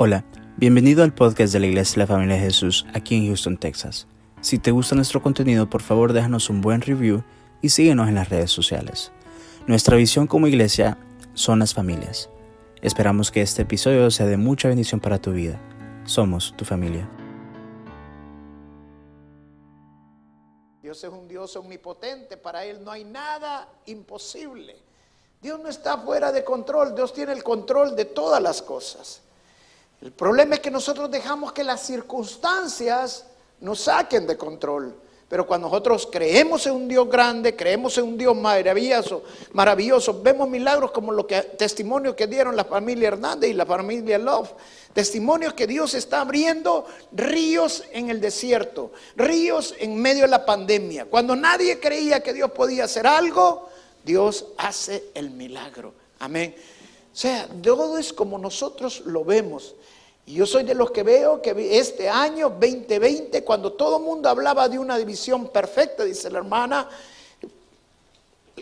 Hola, bienvenido al podcast de la Iglesia de la Familia de Jesús aquí en Houston, Texas. Si te gusta nuestro contenido, por favor déjanos un buen review y síguenos en las redes sociales. Nuestra visión como iglesia son las familias. Esperamos que este episodio sea de mucha bendición para tu vida. Somos tu familia. Dios es un Dios omnipotente, para Él no hay nada imposible. Dios no está fuera de control, Dios tiene el control de todas las cosas. El problema es que nosotros dejamos que las circunstancias nos saquen de control. Pero cuando nosotros creemos en un Dios grande, creemos en un Dios maravilloso, vemos milagros como lo que testimonio que dieron la familia Hernández y la familia Love. Testimonios que Dios está abriendo ríos en el desierto, ríos en medio de la pandemia. Cuando nadie creía que Dios podía hacer algo, Dios hace el milagro. Amén. Sea, todo es como nosotros lo vemos. Y yo soy de los que veo que este año 2020, cuando todo el mundo hablaba de una división perfecta, dice la hermana,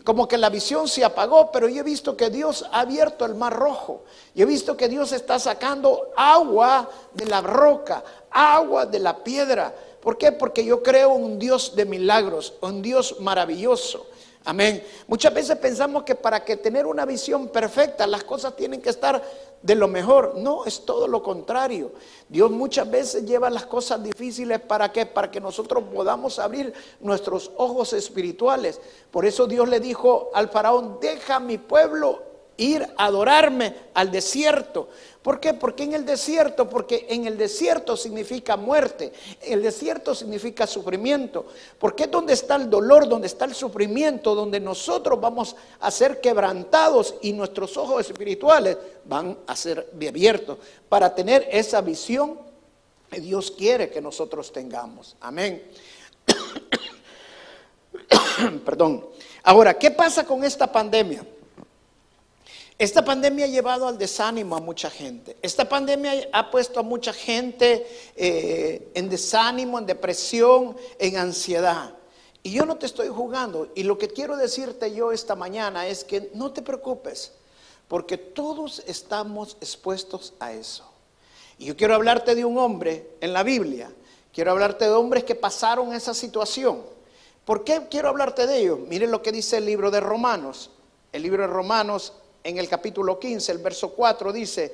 como que la visión se apagó, pero yo he visto que Dios ha abierto el mar rojo. Yo he visto que Dios está sacando agua de la roca, agua de la piedra. ¿Por qué? Porque yo creo un Dios de milagros, un Dios maravilloso. Amén. Muchas veces pensamos que para que tener una visión perfecta las cosas tienen que estar de lo mejor. No, es todo lo contrario. Dios muchas veces lleva las cosas difíciles para qué? Para que nosotros podamos abrir nuestros ojos espirituales. Por eso Dios le dijo al faraón, deja mi pueblo ir a adorarme al desierto. ¿Por qué? Porque en el desierto, porque en el desierto significa muerte, el desierto significa sufrimiento, porque es donde está el dolor, donde está el sufrimiento, donde nosotros vamos a ser quebrantados y nuestros ojos espirituales van a ser abiertos para tener esa visión que Dios quiere que nosotros tengamos. Amén. Perdón. Ahora, ¿qué pasa con esta pandemia? Esta pandemia ha llevado al desánimo a mucha gente. Esta pandemia ha puesto a mucha gente eh, en desánimo, en depresión, en ansiedad. Y yo no te estoy jugando. Y lo que quiero decirte yo esta mañana es que no te preocupes, porque todos estamos expuestos a eso. Y yo quiero hablarte de un hombre en la Biblia. Quiero hablarte de hombres que pasaron esa situación. ¿Por qué quiero hablarte de ellos? Miren lo que dice el libro de Romanos. El libro de Romanos en el capítulo 15, el verso 4 dice,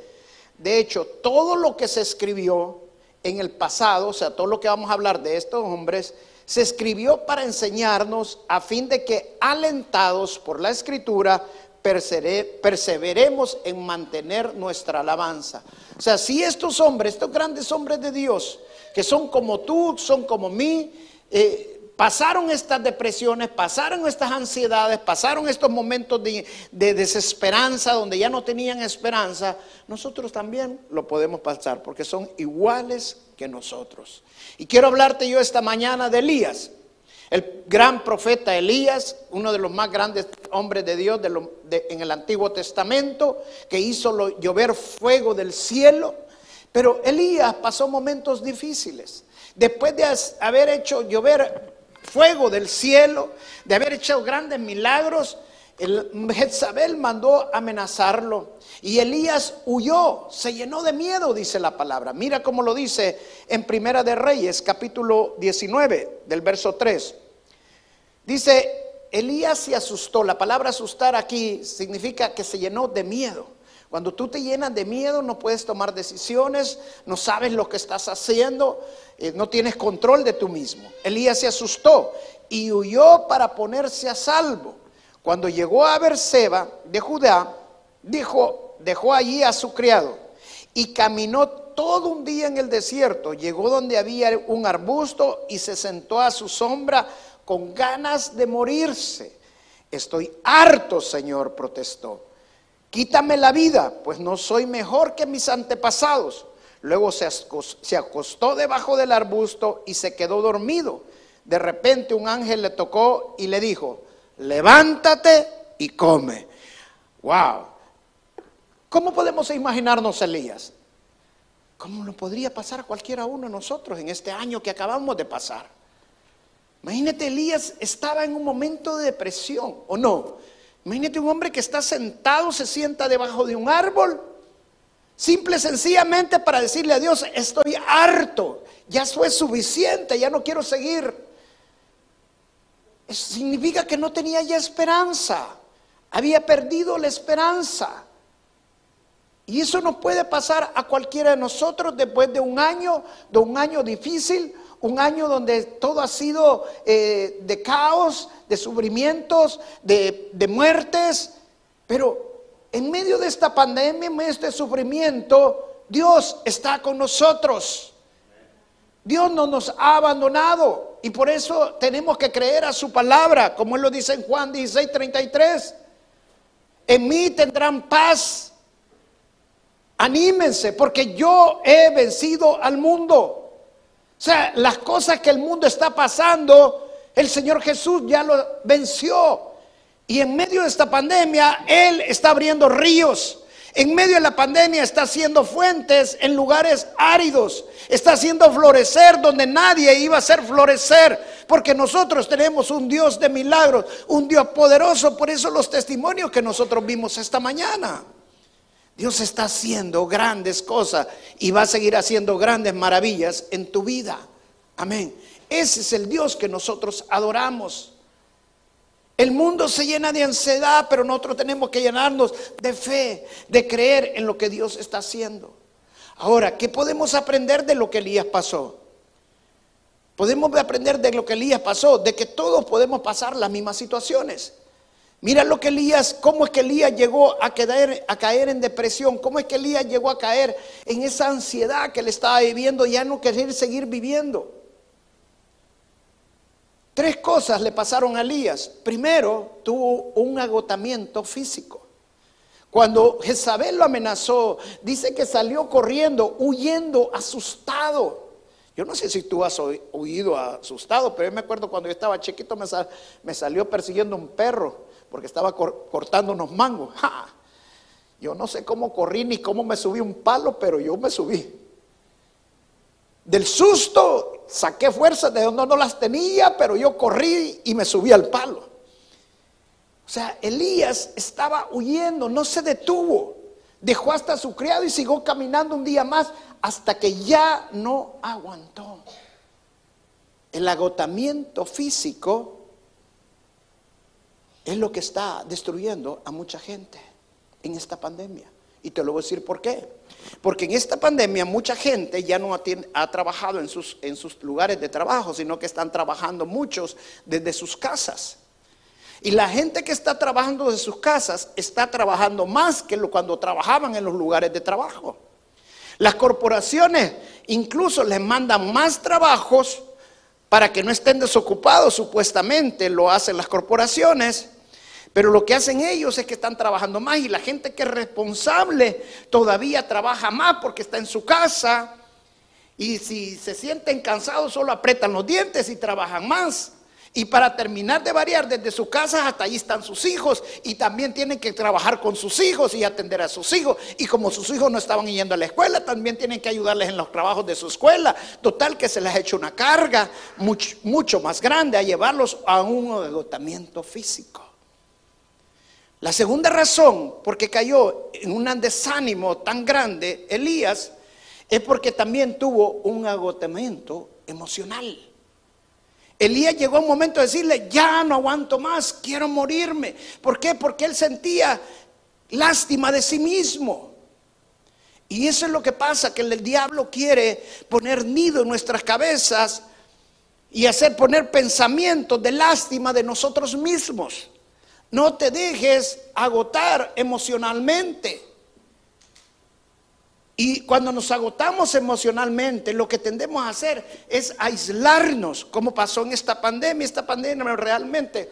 de hecho, todo lo que se escribió en el pasado, o sea, todo lo que vamos a hablar de estos hombres, se escribió para enseñarnos a fin de que, alentados por la escritura, perseveremos en mantener nuestra alabanza. O sea, si estos hombres, estos grandes hombres de Dios, que son como tú, son como mí, eh, pasaron estas depresiones, pasaron estas ansiedades, pasaron estos momentos de, desesperanza donde ya no tenían esperanza, nosotros también lo podemos pasar porque son iguales que nosotros. Y quiero hablarte yo esta mañana de Elías, el gran profeta Elías, uno de los más grandes hombres de Dios en el Antiguo Testamento, que hizo llover fuego del cielo. Pero Elías pasó momentos difíciles. Después de haber hecho llover fuego del cielo, de haber hecho grandes milagros, el Jezabel mandó amenazarlo y Elías huyó, se llenó de miedo, dice la palabra. Mira cómo lo dice en Primera de Reyes, capítulo 19, del verso 3. Dice, Elías se asustó. La palabra asustar aquí significa que se llenó de miedo. Cuando tú te llenas de miedo no puedes tomar decisiones, no sabes lo que estás haciendo, eh, no tienes control de tú mismo. Elías se asustó y huyó para ponerse a salvo. Cuando llegó a Berseba de Judá, dijo, dejó allí a su criado y caminó todo un día en el desierto. Llegó donde había un arbusto y se sentó a su sombra con ganas de morirse. Estoy harto, Señor, protestó. Quítame la vida, pues no soy mejor que mis antepasados. Luego se acostó debajo del arbusto y se quedó dormido. De repente un ángel le tocó y le dijo, levántate y come. Wow. ¿Cómo podemos imaginarnos Elías? ¿Cómo lo podría pasar a cualquiera uno de nosotros en este año que acabamos de pasar? Imagínate, Elías estaba en un momento de depresión, ¿o no? Imagínate un hombre que está sentado, se sienta debajo de un árbol Simple sencillamente para decirle a Dios, estoy harto, ya fue suficiente, ya no quiero seguir. Eso significa que no tenía ya esperanza, había perdido la esperanza. Y eso nos puede pasar a cualquiera de nosotros después de un año, de un año difícil, un año donde todo ha sido eh, de caos, de sufrimientos, de, muertes. Pero en medio de esta pandemia, en medio de este sufrimiento, Dios está con nosotros. Dios no nos ha abandonado y por eso tenemos que creer a su palabra, como él lo dice en Juan 16, 33. En mí tendrán paz Anímense, porque yo he vencido al mundo. O sea, las cosas que el mundo está pasando, el Señor Jesús ya lo venció. Y en medio de esta pandemia, Él está abriendo ríos. En medio de la pandemia está haciendo fuentes en lugares áridos. Está haciendo florecer donde nadie iba a hacer florecer. Porque nosotros tenemos un Dios de milagros, un Dios poderoso. Por eso los testimonios que nosotros vimos esta mañana. Dios está haciendo grandes cosas y va a seguir haciendo grandes maravillas en tu vida. Amén. Ese es el Dios que nosotros adoramos. El mundo se llena de ansiedad, pero nosotros tenemos que llenarnos de fe, de creer en lo que Dios está haciendo. Ahora, ¿qué podemos aprender de lo que Elías pasó? Podemos aprender de lo que Elías pasó, de que todos podemos pasar las mismas situaciones. Mira lo que Elías, cómo es que Elías llegó a, caer, en depresión, cómo es que Elías llegó a caer en esa ansiedad que él estaba viviendo, ya no querer seguir viviendo. Tres cosas le pasaron a Elías. Primero, tuvo un agotamiento físico. Cuando Jezabel lo amenazó, dice que salió corriendo, huyendo, asustado. Yo no sé si tú has huido asustado, pero yo me acuerdo cuando yo estaba chiquito me salió persiguiendo un perro porque estaba cortando unos mangos. Yo no sé cómo corrí ni cómo me subí un palo, pero yo me subí. Del susto saqué fuerzas de donde no las tenía, pero yo corrí y me subí al palo. O sea, Elías estaba huyendo, no se detuvo. Dejó hasta su criado y siguió caminando un día más hasta que ya no aguantó. El agotamiento físico es lo que está destruyendo a mucha gente en esta pandemia. Y te lo voy a decir por qué. Porque en esta pandemia mucha gente ya no ha, trabajado en sus, lugares de trabajo, sino que están trabajando muchos desde sus casas. Y la gente que está trabajando desde sus casas está trabajando más que cuando trabajaban en los lugares de trabajo. Las corporaciones incluso les mandan más trabajos para que no estén desocupados, supuestamente lo hacen las corporaciones, pero lo que hacen ellos es que están trabajando más y la gente que es responsable todavía trabaja más porque está en su casa y si se sienten cansados solo apretan los dientes y trabajan más. Y para terminar de variar, desde su casa hasta allí están sus hijos y también tienen que trabajar con sus hijos y atender a sus hijos. Y como sus hijos no estaban yendo a la escuela, también tienen que ayudarles en los trabajos de su escuela. Total que se les ha hecho una carga mucho, mucho más grande a llevarlos a un agotamiento físico. La segunda razón por qué cayó en un desánimo tan grande Elías es porque también tuvo un agotamiento emocional. Elías llegó a un momento de decirle, ya no aguanto más, quiero morirme. ¿Por qué? Porque él sentía lástima de sí mismo. Y eso es lo que pasa, que el diablo quiere poner nido en nuestras cabezas y hacer poner pensamientos de lástima de nosotros mismos. No te dejes agotar emocionalmente. Y cuando nos agotamos emocionalmente, lo que tendemos a hacer es aislarnos, como pasó en esta pandemia. Esta pandemia realmente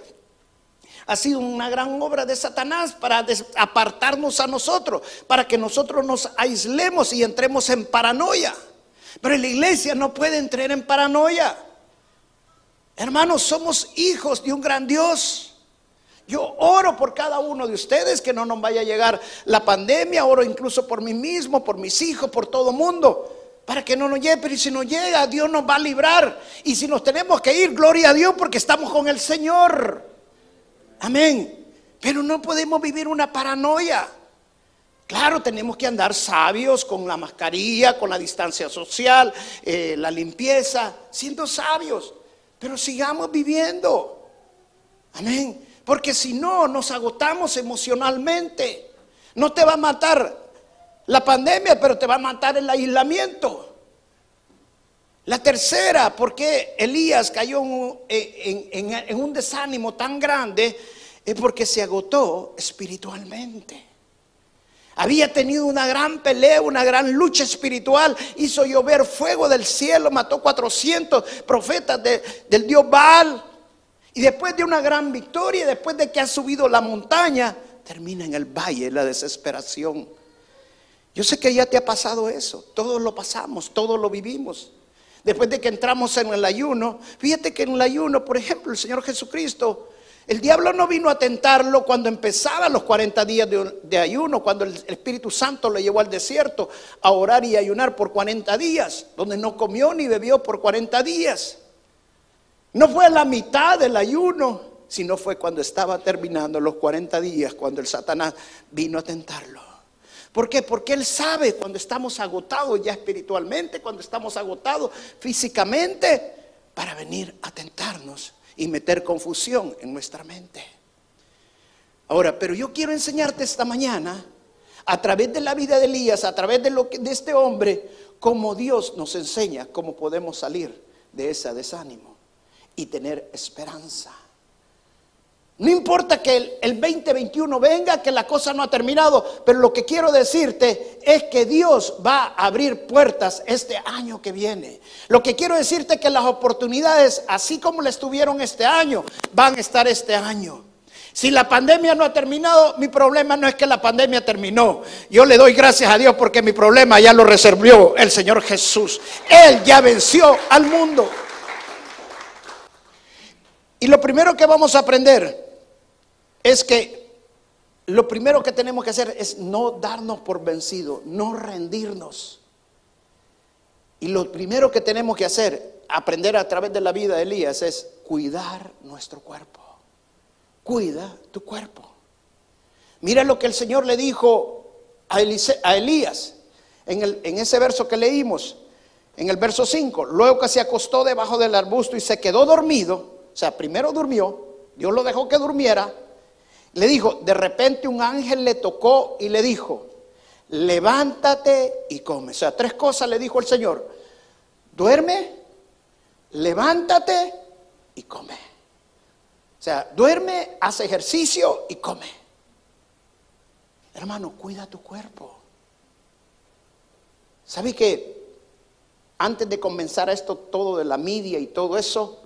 ha sido una gran obra de Satanás para apartarnos a nosotros, para que nosotros nos aislemos y entremos en paranoia. Pero la iglesia no puede entrar en paranoia. Hermanos, somos hijos de un gran Dios. Yo oro por cada uno de ustedes que no nos vaya a llegar la pandemia, oro incluso por mí mismo, por mis hijos, por todo mundo, para que no nos llegue, pero si nos llega, Dios nos va a librar. Y si nos tenemos que ir, gloria a Dios, porque estamos con el Señor. Amén. Pero no podemos vivir una paranoia. Claro, tenemos que andar sabios con la mascarilla, con la distancia social, eh, la limpieza, siendo sabios, pero sigamos viviendo. Amén. Porque si no, nos agotamos emocionalmente. No te va a matar la pandemia, pero te va a matar el aislamiento. La tercera, porque Elías cayó en, un desánimo tan grande, es porque se agotó espiritualmente. Había tenido una gran pelea, una gran lucha espiritual, hizo llover fuego del cielo, mató 400 profetas del Dios Baal. Y después de una gran victoria, después de que ha subido la montaña, termina en el valle la desesperación. Yo sé que ya te ha pasado eso, todos lo pasamos, todos lo vivimos. Después de que entramos en el ayuno, fíjate que en el ayuno, por ejemplo, el Señor Jesucristo, el diablo no vino a tentarlo cuando empezaba los 40 días de, ayuno, cuando el Espíritu Santo le llevó al desierto a orar y ayunar por 40 días, donde no comió ni bebió por 40 días. No fue a la mitad del ayuno, sino fue cuando estaba terminando los 40 días, cuando el Satanás vino a tentarlo. ¿Por qué? Porque Él sabe cuando estamos agotados ya espiritualmente, cuando estamos agotados físicamente, para venir a tentarnos y meter confusión en nuestra mente. Ahora, pero yo quiero enseñarte esta mañana, a través de la vida de Elías, a través de, lo de este hombre, cómo Dios nos enseña cómo podemos salir de ese desánimo y tener esperanza. No importa que el, 2021 venga, que la cosa no ha terminado, pero lo que quiero decirte es que Dios va a abrir puertas este año que viene. Lo que quiero decirte es que las oportunidades, así como le estuvieron este año, van a estar este año. Si la pandemia no ha terminado, mi problema no es que la pandemia terminó. Yo le doy gracias a Dios porque mi problema ya lo reservó el Señor Jesús. Él ya venció al mundo. Y lo primero que vamos a aprender es que lo primero que tenemos que hacer es no darnos por vencido, no rendirnos. Y lo primero que tenemos que hacer, aprender a través de la vida de Elías, es cuidar nuestro cuerpo. Cuida tu cuerpo. Mira lo que el Señor le dijo a, Elías en, en ese verso que leímos, en el verso 5. Luego que se acostó debajo del arbusto y se quedó dormido, sea, primero durmió, Dios lo dejó que durmiera, le dijo, de repente un ángel le tocó y le dijo, levántate y come. O sea, tres cosas le dijo el Señor. Duerme, levántate y come. O sea, duerme, hace ejercicio y come. Hermano, cuida tu cuerpo. ¿Sabe que antes de comenzar esto todo de la media y todo eso,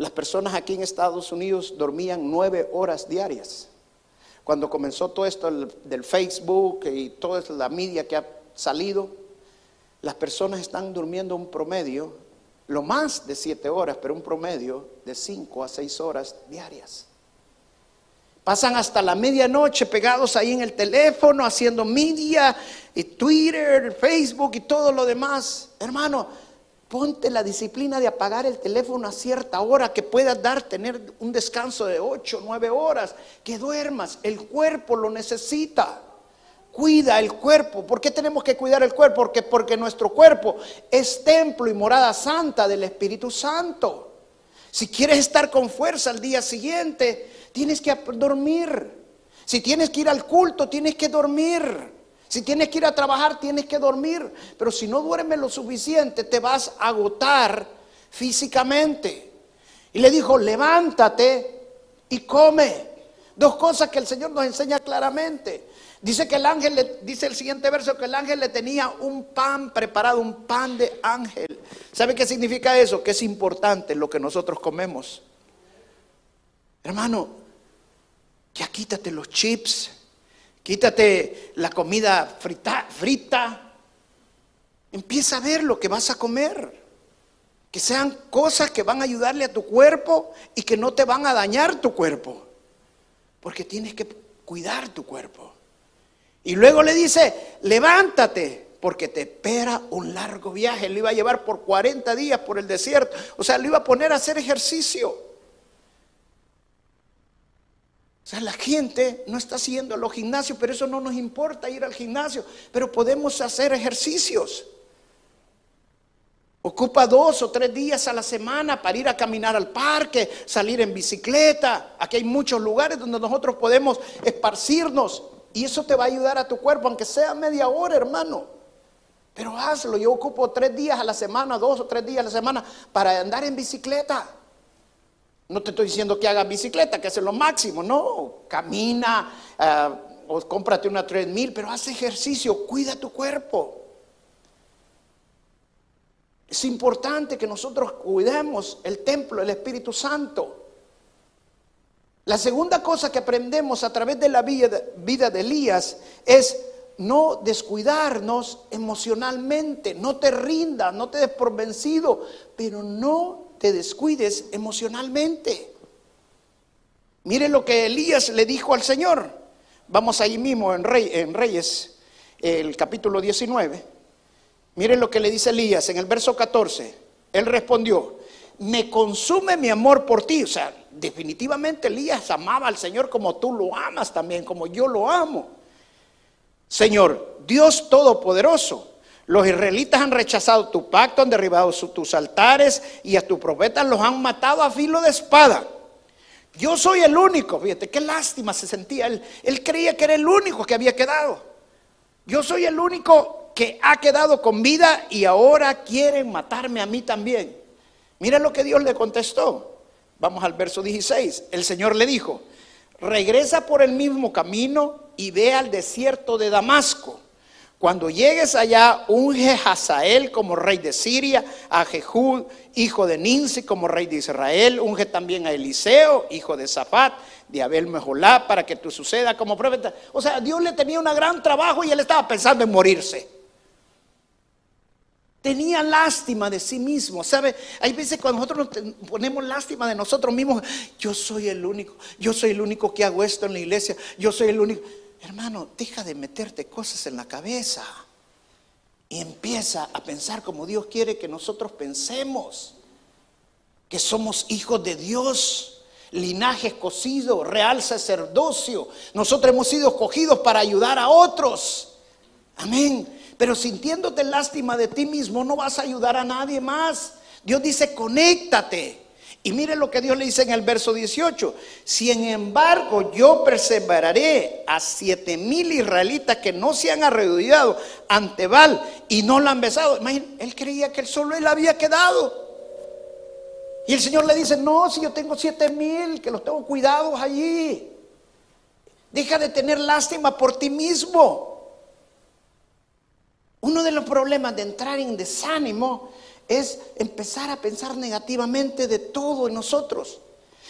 las personas aquí en Estados Unidos dormían nueve horas diarias. Cuando comenzó todo esto del Facebook y toda la media que ha salido, las personas están durmiendo un promedio, lo más de siete horas, pero un promedio de cinco a seis horas diarias. Pasan hasta la medianoche pegados ahí en el teléfono, haciendo media, y Twitter, Facebook y todo lo demás. Hermano, Ponte la disciplina de apagar el teléfono a cierta hora, que puedas dar, tener un descanso de 8, 9 horas, que duermas. El cuerpo lo necesita. Cuida el cuerpo. ¿Por qué tenemos que cuidar el cuerpo? Porque, porque nuestro cuerpo es templo y morada santa del Espíritu Santo. Si quieres estar con fuerza al día siguiente, tienes que dormir. Si tienes que ir al culto, tienes que dormir. Si tienes que ir a trabajar, tienes que dormir. Pero si no duermes lo suficiente, te vas a agotar físicamente. Y le dijo, levántate y come. Dos cosas que el Señor nos enseña claramente. Dice que el ángel, le, dice el siguiente verso, que el ángel le tenía un pan preparado, un pan de ángel. ¿Sabe qué significa eso? Que es importante lo que nosotros comemos. Hermano, ya quítate los chips, Quítate la comida frita, frita. Empieza a ver lo que vas a comer. Que sean cosas que van a ayudarle a tu cuerpo y que no te van a dañar tu cuerpo. Porque tienes que cuidar tu cuerpo. Y luego le dice, levántate, porque te espera un largo viaje. Lo iba a llevar por 40 días por el desierto. O sea, lo iba a poner a hacer ejercicio. O sea, la gente no está haciendo los gimnasios, pero eso no nos importa ir al gimnasio, pero podemos hacer ejercicios. Ocupa dos o tres días a la semana para ir a caminar al parque, salir en bicicleta. Aquí hay muchos lugares donde nosotros podemos esparcirnos y eso te va a ayudar a tu cuerpo, aunque sea media hora, hermano. Pero hazlo. Yo ocupo tres días a la semana, dos o tres días a la semana para andar en bicicleta. No te estoy diciendo que hagas bicicleta, que es lo máximo. No, camina ah, o cómprate una mil, pero haz ejercicio, cuida tu cuerpo. Es importante que nosotros cuidemos el templo del Espíritu Santo. La segunda cosa que aprendemos a través de la vida de Elías es no descuidarnos emocionalmente, no te rindas, no te des por vencido, pero no te descuides emocionalmente. Mire lo que Elías le dijo al Señor. Vamos ahí mismo en, en Reyes, el capítulo 19. Miren lo que le dice Elías en el verso 14. Él respondió, me consume mi amor por ti. O sea, definitivamente Elías amaba al Señor como tú lo amas también, como yo lo amo. Señor, Dios Todopoderoso, los israelitas han rechazado tu pacto, han derribado tus altares y a tus profetas los han matado a filo de espada. Yo soy el único, fíjate, qué lástima se sentía. Él, él creía que era el único que había quedado. Yo soy el único que ha quedado con vida y ahora quieren matarme a mí también. Mira lo que Dios le contestó. Vamos al verso 16. El Señor le dijo, regresa por el mismo camino y ve al desierto de Damasco. Cuando llegues allá, unge a Hazael como rey de Siria, a Jehud, hijo de Ninsi, como rey de Israel, unge también a Eliseo, hijo de Zafat, de Abel Mejolá, para que tú suceda como profeta. O sea, Dios le tenía un gran trabajo y él estaba pensando en morirse. Tenía lástima de sí mismo. ¿Sabe? Hay veces cuando nosotros nos ponemos lástima de nosotros mismos, yo soy el único, yo soy el único que hago esto en la iglesia, yo soy el único. Hermano, deja de meterte cosas en la cabeza y empieza a pensar como Dios quiere que nosotros pensemos, que somos hijos de Dios, linaje escogido, real sacerdocio. Nosotros hemos sido escogidos para ayudar a otros. Amén. Pero sintiéndote lástima de ti mismo no vas a ayudar a nadie más. Dios dice, conéctate. Y mire lo que Dios le dice en el verso 18. Sin embargo, yo perseveraré a siete mil israelitas que no se han arrodillado ante Baal y no lo han besado. Imagínate, él creía que solo él había quedado. Y el Señor le dice, no, si yo tengo siete mil, que los tengo cuidados allí. Deja de tener lástima por ti mismo. Uno de los problemas de entrar en desánimo es empezar a pensar negativamente de todo en nosotros.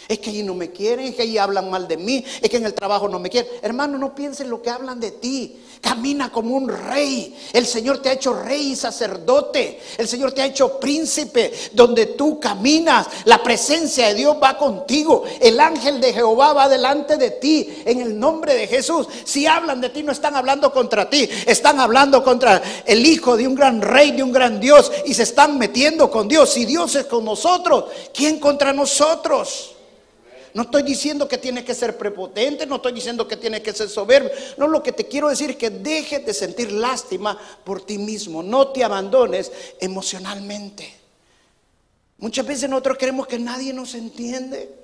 Es que allí no me quieren, es que allí hablan mal de mí, es que en el trabajo no me quieren. Hermano, no piensen lo que hablan de ti. Camina como un rey. El Señor te ha hecho rey y sacerdote. El Señor te ha hecho príncipe. Donde tú caminas, la presencia de Dios va contigo. El ángel de Jehová va delante de ti. En el nombre de Jesús. Si hablan de ti, no están hablando contra ti. Están hablando contra el hijo de un gran rey, de un gran Dios. Y se están metiendo con Dios. Si Dios es con nosotros, ¿quién contra nosotros? No estoy diciendo que tiene que ser prepotente, no estoy diciendo que tiene que ser soberbio. No, lo que te quiero decir es que dejes de sentir lástima por ti mismo. No te abandones emocionalmente. Muchas veces nosotros creemos que nadie nos entiende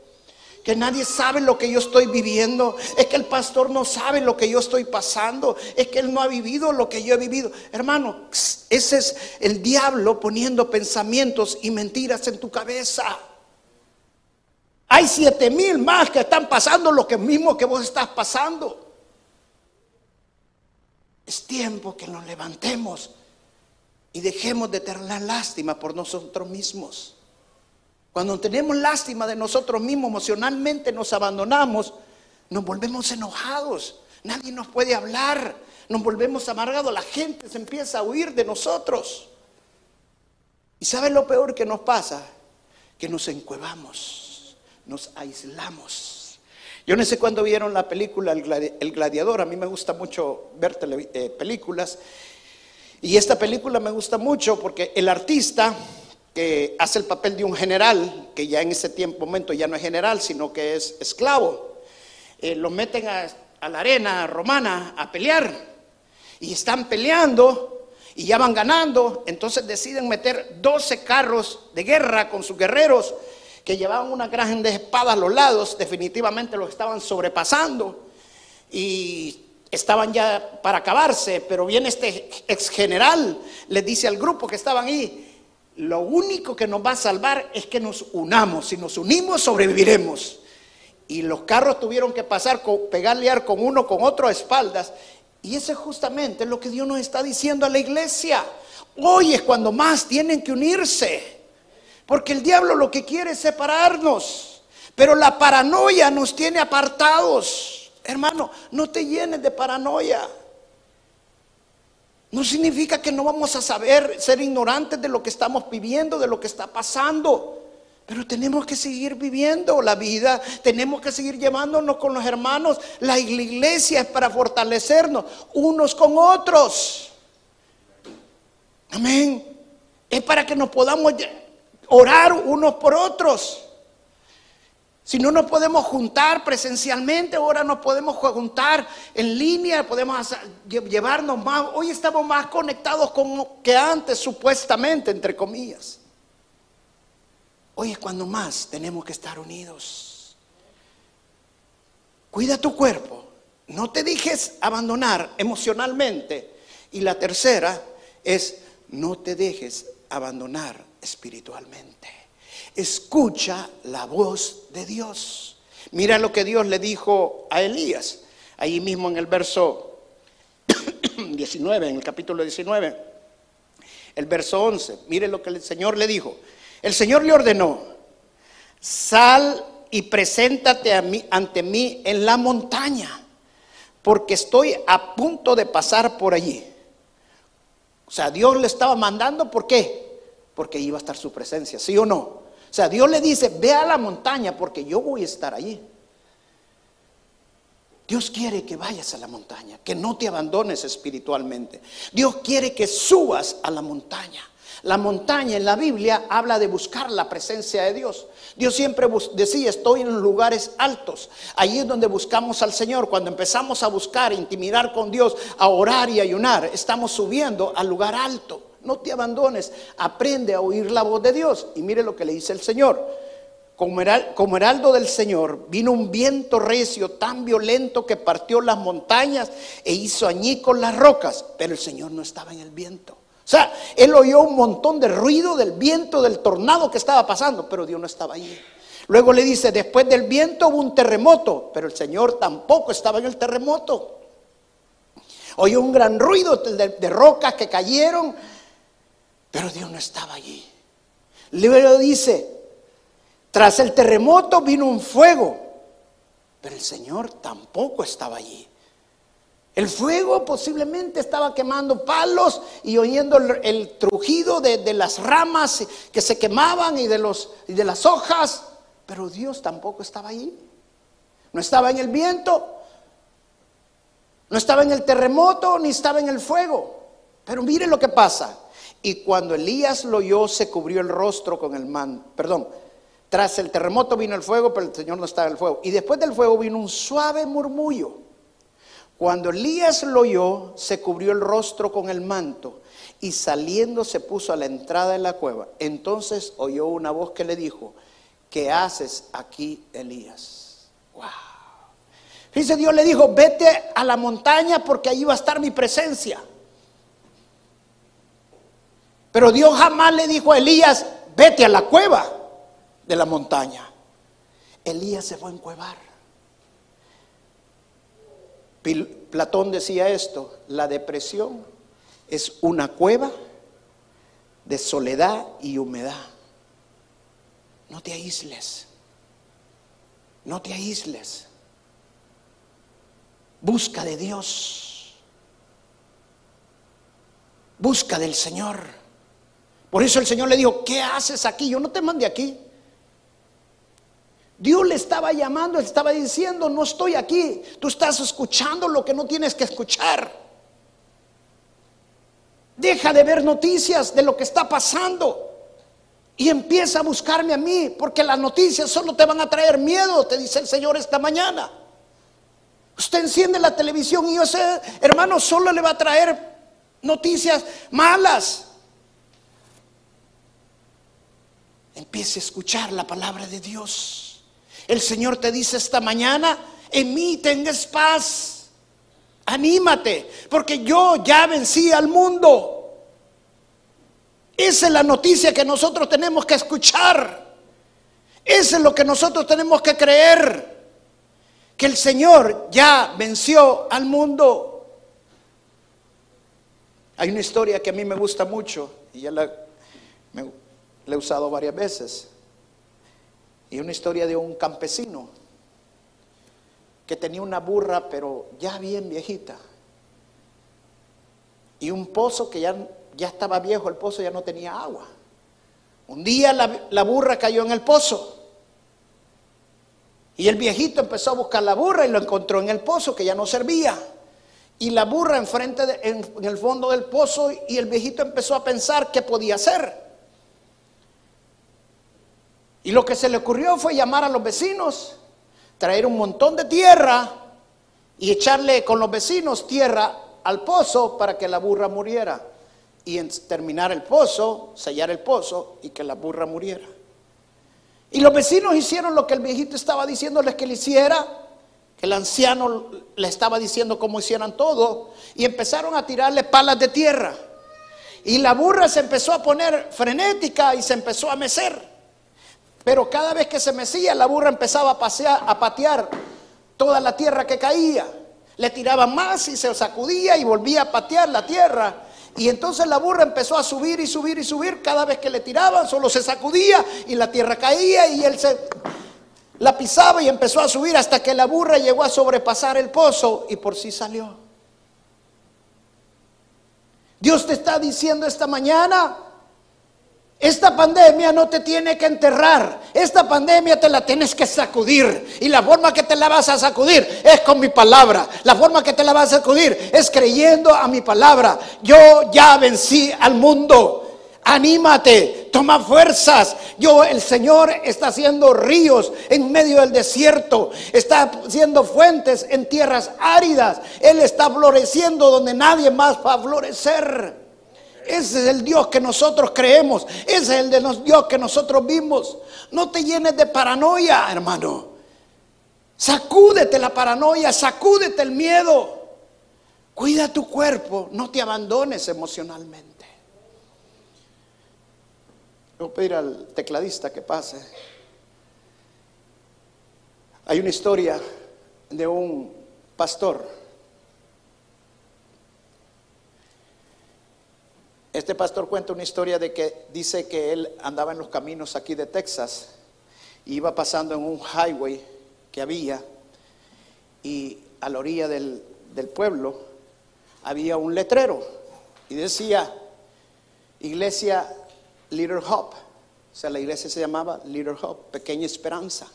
que nadie sabe lo que yo estoy viviendo, es que el pastor no sabe lo que yo estoy pasando, es que él no ha vivido lo que yo he vivido. Hermano, ese es el diablo poniendo pensamientos y mentiras en tu cabeza. Hay siete mil más que están pasando lo que mismo que vos estás pasando. Es tiempo que nos levantemos y dejemos de tener lástima por nosotros mismos. Cuando tenemos lástima de nosotros mismos, emocionalmente nos abandonamos, nos volvemos enojados. Nadie nos puede hablar. Nos volvemos amargados. La gente se empieza a huir de nosotros. ¿Y saben lo peor que nos pasa? Que nos encuevamos nos aislamos. Yo no sé cuándo vieron la película El Gladiador, a mí me gusta mucho ver eh, películas. Y esta película me gusta mucho porque el artista que hace el papel de un general, que ya en ese tiempo, momento ya no es general, sino que es esclavo, eh, los meten a, a la arena romana a pelear. Y están peleando y ya van ganando. Entonces deciden meter 12 carros de guerra con sus guerreros que llevaban una gran de espadas a los lados. Definitivamente los estaban sobrepasando. Y estaban ya para acabarse, pero viene este ex general, les dice al grupo que estaban ahí, lo único que nos va a salvar es que nos unamos, si nos unimos sobreviviremos. Y los carros tuvieron que pasar, pegarle con uno, con otro a espaldas. Y justamente es lo que Dios nos está diciendo a la iglesia. Hoy es cuando más tienen que unirse. Porque el diablo lo que quiere es separarnos. Pero la paranoia nos tiene apartados. Hermano, no te llenes de paranoia. No significa que no vamos a saber ser ignorantes de lo que estamos viviendo, de lo que está pasando. Pero tenemos que seguir viviendo la vida, tenemos que seguir llevándonos con los hermanos. La iglesia es para fortalecernos unos con otros. Amén. Es para que nos podamos orar unos por otros. Si no nos podemos juntar presencialmente, ahora nos podemos juntar en línea, podemos llevarnos más. Hoy estamos más conectados con que antes, supuestamente, entre comillas. Hoy es cuando más tenemos que estar unidos. Cuida tu cuerpo. No te dejes abandonar emocionalmente. Y la tercera es, no te dejes abandonar espiritualmente escucha la voz de Dios. Mira lo que Dios le dijo a Elías, ahí mismo en el verso 19, en el capítulo 19, el verso 11. Mire lo que el Señor le dijo. El Señor le ordenó, sal y preséntate a mí, ante mí en la montaña, porque estoy a punto de pasar por allí. O sea, Dios le estaba mandando, ¿por qué? Porque iba a estar su presencia, ¿sí o no? O sea, Dios le dice, ve a la montaña porque yo voy a estar allí. Dios quiere que vayas a la montaña, que no te abandones espiritualmente. Dios quiere que subas a la montaña. La montaña en la Biblia habla de buscar la presencia de Dios. Dios siempre decía, estoy en lugares altos. Allí es donde buscamos al Señor. Cuando empezamos a buscar, intimidar con Dios, a orar y ayunar, estamos subiendo al lugar alto. No te abandones, aprende a oír la voz de Dios. Y mire lo que le dice el Señor. Como, heraldo del Señor vino un viento recio tan violento que partió las montañas e hizo añicos las rocas, pero el Señor no estaba en el viento. O sea, él oyó un montón de ruido del viento, del tornado que estaba pasando, pero Dios no estaba allí. Luego le dice, después del viento hubo un terremoto, pero el Señor tampoco estaba en el terremoto. Oyó un gran ruido de rocas que cayeron pero Dios no estaba allí. Luego dice, tras el terremoto vino un fuego, pero el Señor tampoco estaba allí. El fuego posiblemente estaba quemando palos y oyendo el, trujido de, las ramas que se quemaban y de, los, y de las hojas, pero Dios tampoco estaba allí. No estaba en el viento, no estaba en el terremoto, ni estaba en el fuego. Pero mire lo que pasa. Y cuando Elías lo oyó, se cubrió el rostro con el man. Perdón, tras el terremoto vino el fuego, pero el Señor no estaba en el fuego. Y después del fuego vino un suave murmullo. Cuando Elías lo oyó, se cubrió el rostro con el manto y saliendo se puso a la entrada de la cueva. Entonces oyó una voz que le dijo, ¿qué haces aquí, Elías? Wow. Dice Dios le dijo, vete a la montaña porque ahí va a estar mi presencia. Pero Dios jamás le dijo a Elías, vete a la cueva de la montaña. Elías se fue a encuevar. Platón decía esto, la depresión es una cueva de soledad y humedad. No te aísles, no te aísles. Busca de Dios, busca del Señor. Por eso el Señor le dijo, ¿qué haces aquí? Yo no te mandé aquí. Dios le estaba llamando, le estaba diciendo, no estoy aquí. Tú estás escuchando lo que no tienes que escuchar. Deja de ver noticias de lo que está pasando. Y empieza a buscarme a mí, porque las noticias solo te van a traer miedo, te dice el Señor esta mañana. Usted enciende la televisión y ese hermano solo le va a traer noticias malas. Empiece escuchar la palabra de Dios. El Señor te dice esta mañana, en mí tengas paz. Anímate, porque yo ya vencí al mundo. Esa es la noticia que nosotros tenemos que escuchar. Eso es lo que nosotros tenemos que creer que el Señor ya venció al mundo. Hay una historia que a mí me gusta mucho y ya la, he usado varias veces. Y una historia de un campesino que tenía una burra, pero ya bien viejita. Y un pozo que ya, ya estaba viejo, el pozo ya no tenía agua. Un día la, la burra cayó en el pozo. Y el viejito empezó a buscar la burra y lo encontró en el pozo que ya no servía. Y la burra enfrente de, en, el fondo del pozo y el viejito empezó a pensar qué podía hacer. Y lo que se le ocurrió fue llamar a los vecinos, traer un montón de tierra y echarle con los vecinos tierra al pozo para que la burra muriera. Y terminar el pozo, sellar el pozo y que la burra muriera. Y los vecinos hicieron lo que el viejito estaba diciéndoles que le hiciera, que el anciano le estaba diciendo cómo hicieran todo, y empezaron a tirarle palas de tierra. Y la burra se empezó a poner frenética y se empezó a mecer. Pero cada vez que se mecía, la burra empezaba a, pasear, a patear toda la tierra que caía. Le tiraban más y se sacudía y volvía a patear la tierra. Y entonces la burra empezó a subir y subir y subir. Cada vez que le tiraban, solo se sacudía y la tierra caía y él se la pisaba y empezó a subir hasta que la burra llegó a sobrepasar el pozo y por sí salió. Dios te está diciendo esta mañana, esta pandemia no te tiene que enterrar. Esta pandemia te la tienes que sacudir. Y la forma que te la vas a sacudir es con mi palabra. La forma que te la vas a sacudir es creyendo a mi palabra. Yo ya vencí al mundo. Anímate, toma fuerzas. Yo, el Señor está haciendo ríos en medio del desierto. Está haciendo fuentes en tierras áridas. Él está floreciendo donde nadie más va a florecer. Ese es el Dios que nosotros creemos. Ese es el de Dios que nosotros vimos. No te llenes de paranoia, hermano. Sacúdete la paranoia, sacúdete el miedo. Cuida tu cuerpo, no te abandones emocionalmente. Voy a pedir al tecladista que pase. Hay una historia de un pastor Este pastor cuenta una historia de que dice que él andaba en los caminos aquí de Texas, iba pasando en un highway que había y a la orilla del, del pueblo había un letrero y decía Iglesia Little Hope. O sea, la iglesia se llamaba Little Hope, Pequeña Esperanza.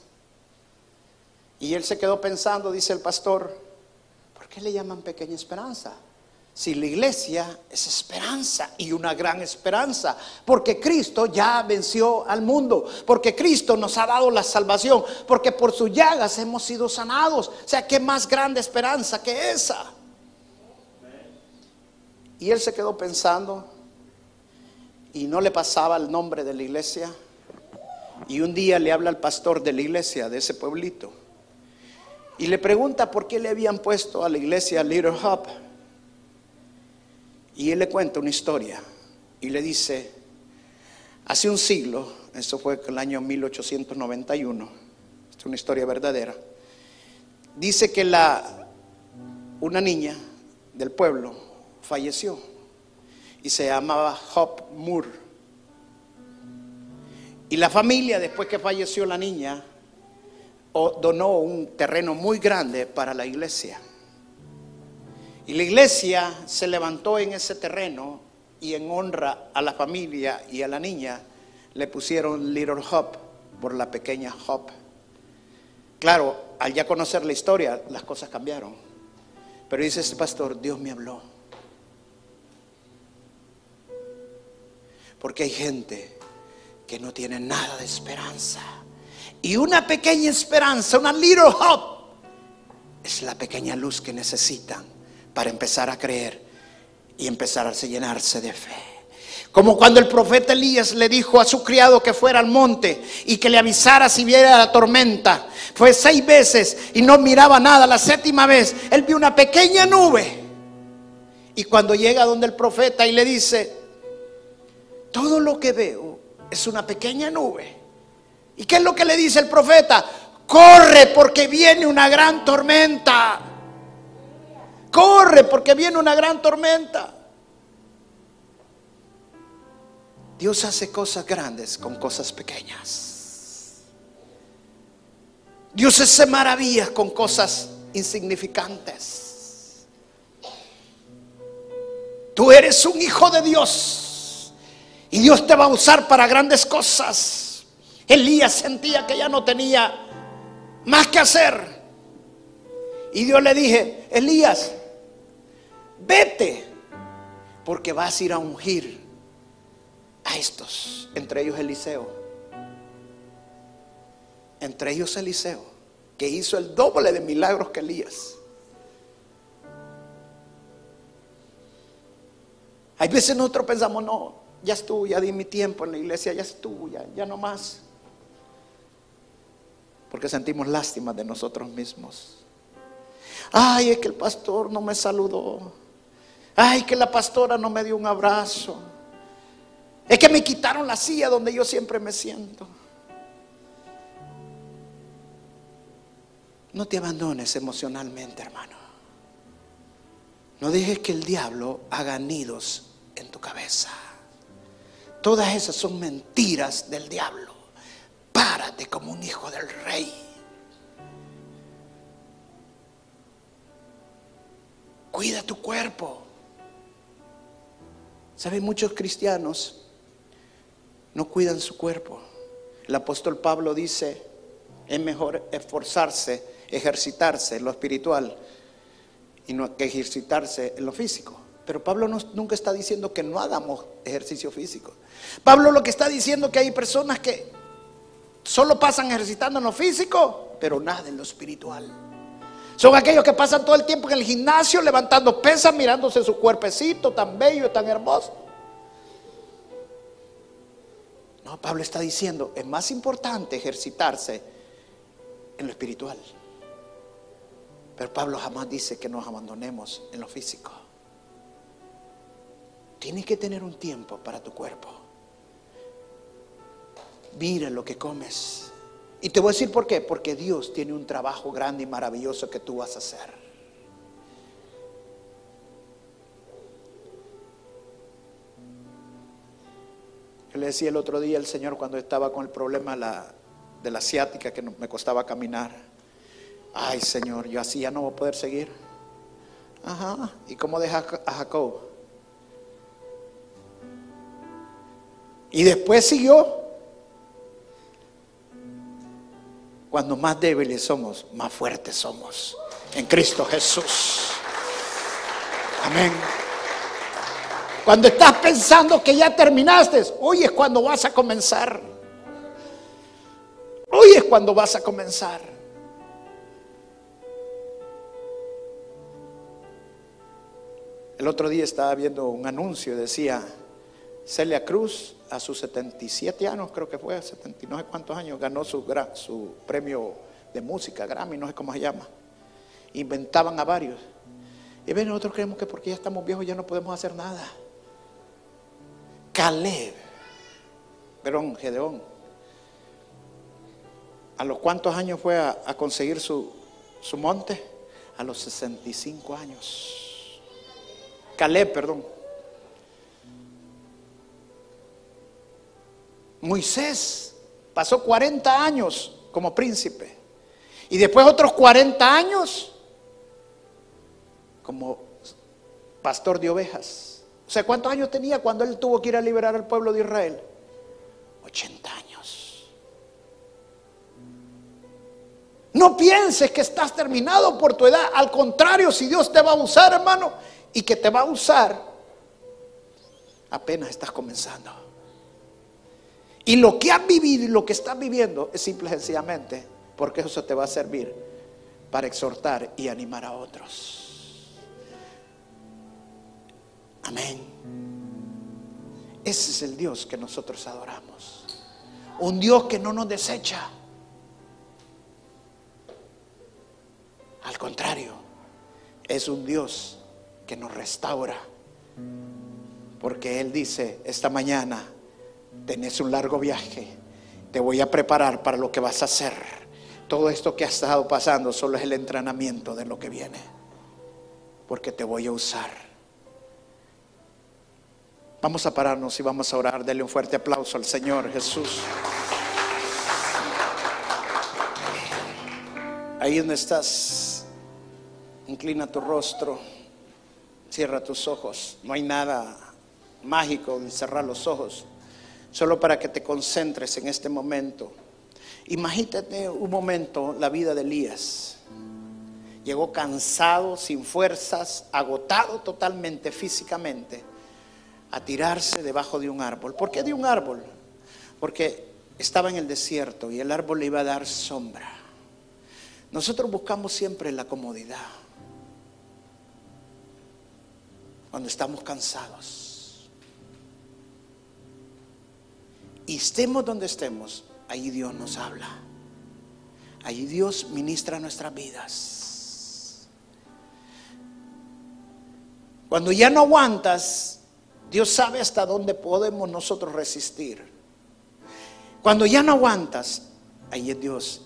Y él se quedó pensando, dice el pastor, ¿por qué le llaman Pequeña Esperanza? Si la iglesia es esperanza y una gran esperanza, porque Cristo ya venció al mundo, porque Cristo nos ha dado la salvación, porque por sus llagas hemos sido sanados. O sea, qué más grande esperanza que esa. Y él se quedó pensando y no le pasaba el nombre de la iglesia. Y un día le habla al pastor de la iglesia, de ese pueblito, y le pregunta por qué le habían puesto a la iglesia Little Hub. Y él le cuenta una historia y le dice, hace un siglo, eso fue el año 1891, es una historia verdadera, dice que la, una niña del pueblo falleció y se llamaba Hop Moore. Y la familia, después que falleció la niña, donó un terreno muy grande para la iglesia. Y la iglesia se levantó en ese terreno y en honra a la familia y a la niña le pusieron Little Hop por la pequeña Hop. Claro, al ya conocer la historia, las cosas cambiaron. Pero dice este pastor, Dios me habló. Porque hay gente que no tiene nada de esperanza. Y una pequeña esperanza, una little hope, es la pequeña luz que necesitan para empezar a creer y empezar a llenarse de fe. Como cuando el profeta Elías le dijo a su criado que fuera al monte y que le avisara si viera la tormenta. Fue seis veces y no miraba nada. La séptima vez él vio una pequeña nube. Y cuando llega donde el profeta y le dice, todo lo que veo es una pequeña nube. ¿Y qué es lo que le dice el profeta? Corre porque viene una gran tormenta. Corre porque viene una gran tormenta. Dios hace cosas grandes con cosas pequeñas. Dios hace maravillas con cosas insignificantes. Tú eres un hijo de Dios y Dios te va a usar para grandes cosas. Elías sentía que ya no tenía más que hacer. Y Dios le dije, Elías, vete, porque vas a ir a ungir a estos, entre ellos Eliseo, entre ellos Eliseo, que hizo el doble de milagros que Elías. Hay veces nosotros pensamos, no, ya estuvo, ya di mi tiempo en la iglesia, ya estuvo, ya, ya no más. Porque sentimos lástima de nosotros mismos. Ay, es que el pastor no me saludó. Ay, que la pastora no me dio un abrazo. Es que me quitaron la silla donde yo siempre me siento. No te abandones emocionalmente, hermano. No dejes que el diablo haga nidos en tu cabeza. Todas esas son mentiras del diablo. Párate como un hijo del rey. Cuida tu cuerpo. ¿Saben? Muchos cristianos no cuidan su cuerpo. El apóstol Pablo dice, es mejor esforzarse, ejercitarse en lo espiritual y no que ejercitarse en lo físico. Pero Pablo nunca está diciendo que no hagamos ejercicio físico. Pablo lo que está diciendo que hay personas que solo pasan ejercitando en lo físico, pero nada en lo espiritual. Son aquellos que pasan todo el tiempo en el gimnasio levantando pesas, mirándose su cuerpecito tan bello tan hermoso. No, Pablo está diciendo, es más importante ejercitarse en lo espiritual. Pero Pablo jamás dice que nos abandonemos en lo físico. Tienes que tener un tiempo para tu cuerpo. Mira lo que comes. Y te voy a decir por qué. Porque Dios tiene un trabajo grande y maravilloso que tú vas a hacer. Yo le decía el otro día al Señor cuando estaba con el problema de la asiática que me costaba caminar. Ay, Señor, yo así ya no voy a poder seguir. Ajá. ¿Y cómo deja a Jacob? Y después siguió. Cuando más débiles somos, más fuertes somos. En Cristo Jesús. Amén. Cuando estás pensando que ya terminaste, hoy es cuando vas a comenzar. Hoy es cuando vas a comenzar. El otro día estaba viendo un anuncio, decía, Celia Cruz a sus 77 años, creo que fue, 70, no sé cuántos años, ganó su, su premio de música, Grammy, no sé cómo se llama. Inventaban a varios. Y ven, nosotros creemos que porque ya estamos viejos ya no podemos hacer nada. Caleb, perdón, Gedeón, ¿a los cuántos años fue a, conseguir su, su monte? A los 65 años. Caleb, perdón. Moisés pasó 40 años como príncipe y después otros 40 años como pastor de ovejas. O sea, ¿cuántos años tenía cuando él tuvo que ir a liberar al pueblo de Israel? 80 años. No pienses que estás terminado por tu edad. Al contrario, si Dios te va a usar, hermano, y que te va a usar, apenas estás comenzando. Y lo que has vivido y lo que estás viviendo es simple y sencillamente porque eso te va a servir para exhortar y animar a otros. Amén. Ese es el Dios que nosotros adoramos. Un Dios que no nos desecha. Al contrario, es un Dios que nos restaura. Porque Él dice, esta mañana tenés un largo viaje, te voy a preparar para lo que vas a hacer. Todo esto que ha estado pasando solo es el entrenamiento de lo que viene. Porque te voy a usar. Vamos a pararnos y vamos a orar. Dele un fuerte aplauso al Señor Jesús. Ahí donde estás, inclina tu rostro, cierra tus ojos. No hay nada mágico en cerrar los ojos, solo para que te concentres en este momento. Imagínate un momento la vida de Elías. Llegó cansado, sin fuerzas, agotado totalmente físicamente, a tirarse debajo de un árbol. ¿Por qué de un árbol? Porque estaba en el desierto y el árbol le iba a dar sombra. Nosotros buscamos siempre la comodidad cuando estamos cansados. Y estemos donde estemos, ahí Dios nos habla. Ahí Dios ministra nuestras vidas. Cuando ya no aguantas, Dios sabe hasta dónde podemos nosotros resistir. Cuando ya no aguantas, ahí es Dios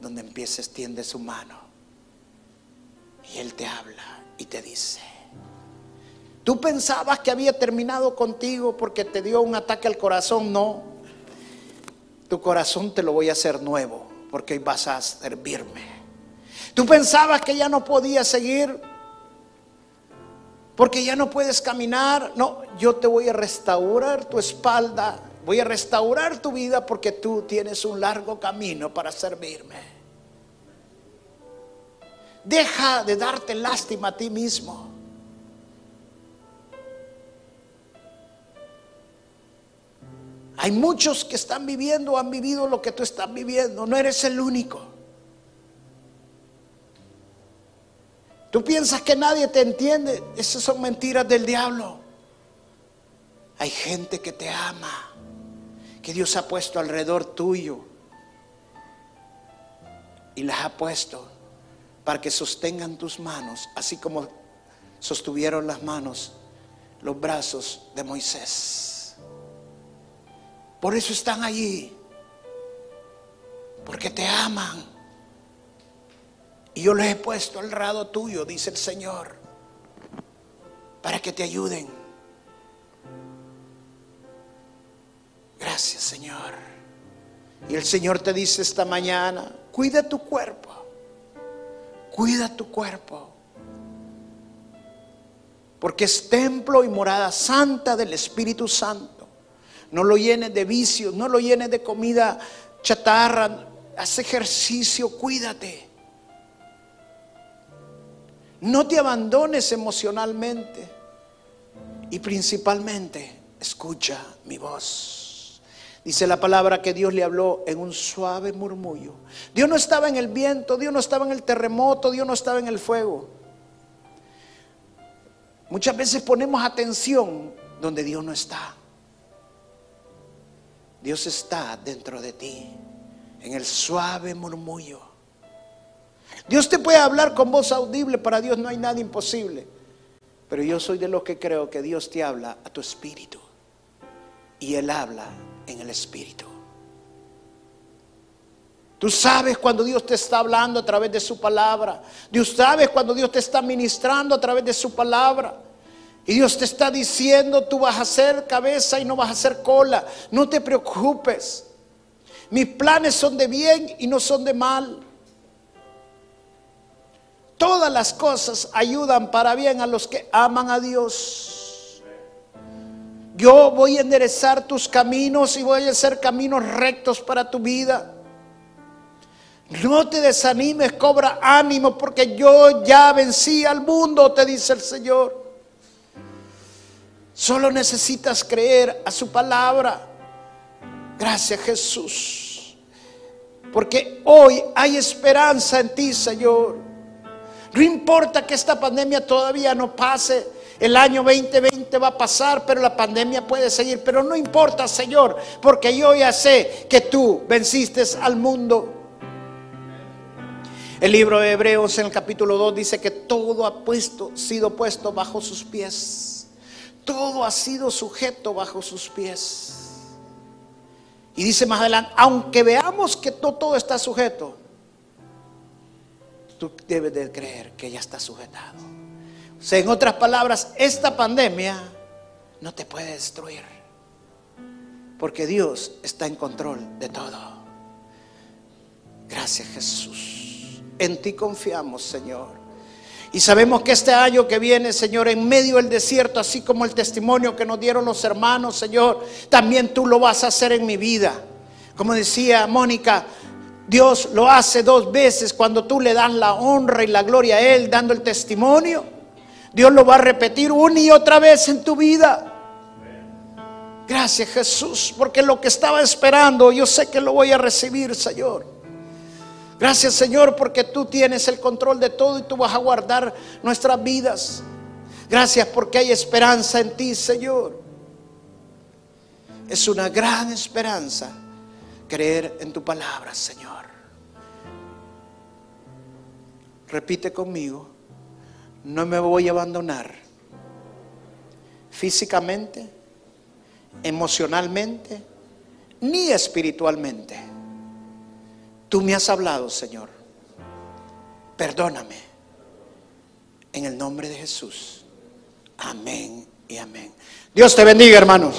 donde empieza, extiende su mano. Y Él te habla y te dice, tú pensabas que había terminado contigo porque te dio un ataque al corazón, no. Tu corazón te lo voy a hacer nuevo porque hoy vas a servirme. Tú pensabas que ya no podías seguir porque ya no puedes caminar. No, yo te voy a restaurar tu espalda, voy a restaurar tu vida porque tú tienes un largo camino para servirme. Deja de darte lástima a ti mismo. Hay muchos que están viviendo, han vivido lo que tú estás viviendo. No eres el único. Tú piensas que nadie te entiende. Esas son mentiras del diablo. Hay gente que te ama, que Dios ha puesto alrededor tuyo y las ha puesto para que sostengan tus manos, así como sostuvieron las manos, los brazos de Moisés. Por eso están allí, porque te aman. Y yo les he puesto al lado tuyo, dice el Señor, para que te ayuden. Gracias, Señor. Y el Señor te dice esta mañana, cuida tu cuerpo. Cuida tu cuerpo. Porque es templo y morada santa del Espíritu Santo. No lo llenes de vicios, no lo llenes de comida chatarra. Haz ejercicio, cuídate. No te abandones emocionalmente. Y principalmente, escucha mi voz. Dice la palabra que Dios le habló en un suave murmullo. Dios no estaba en el viento, Dios no estaba en el terremoto, Dios no estaba en el fuego. Muchas veces ponemos atención donde Dios no está. Dios está dentro de ti, en el suave murmullo. Dios te puede hablar con voz audible, para Dios no hay nada imposible. Pero yo soy de los que creo que Dios te habla a tu espíritu. Y Él habla en el Espíritu. Tú sabes cuando Dios te está hablando a través de su palabra. Dios sabe cuando Dios te está ministrando a través de su palabra. Y Dios te está diciendo, tú vas a ser cabeza y no vas a ser cola. No te preocupes. Mis planes son de bien y no son de mal. Todas las cosas ayudan para bien a los que aman a Dios. Yo voy a enderezar tus caminos y voy a hacer caminos rectos para tu vida. No te desanimes, cobra ánimo, porque yo ya vencí al mundo, te dice el Señor. Solo necesitas creer a su palabra. Gracias Jesús. Porque hoy hay esperanza en ti, Señor. No importa que esta pandemia todavía no pase. El año 2020 va a pasar, pero la pandemia puede seguir. Pero no importa, Señor, porque yo ya sé que tú venciste al mundo. El libro de Hebreos en el capítulo 2 dice que todo ha puesto, sido puesto bajo sus pies. Todo ha sido sujeto bajo sus pies. Y dice más adelante, aunque veamos que todo está sujeto, tú debes de creer que ya está sujetado. O sea, en otras palabras, esta pandemia no te puede destruir. Porque Dios está en control de todo. Gracias Jesús. En ti confiamos, Señor. Y sabemos que este año que viene, Señor, en medio del desierto, así como el testimonio que nos dieron los hermanos, Señor, también tú lo vas a hacer en mi vida. Como decía Mónica, Dios lo hace dos veces cuando tú le das la honra y la gloria a Él dando el testimonio. Dios lo va a repetir una y otra vez en tu vida. Gracias Jesús, porque lo que estaba esperando, yo sé que lo voy a recibir, Señor. Gracias Señor porque tú tienes el control de todo y tú vas a guardar nuestras vidas. Gracias porque hay esperanza en ti, Señor. Es una gran esperanza creer en tu palabra, Señor. Repite conmigo, no me voy a abandonar físicamente, emocionalmente, ni espiritualmente Tú me has hablado, Señor. Perdóname. En el nombre de Jesús. Amén y amén. Dios te bendiga, hermanos.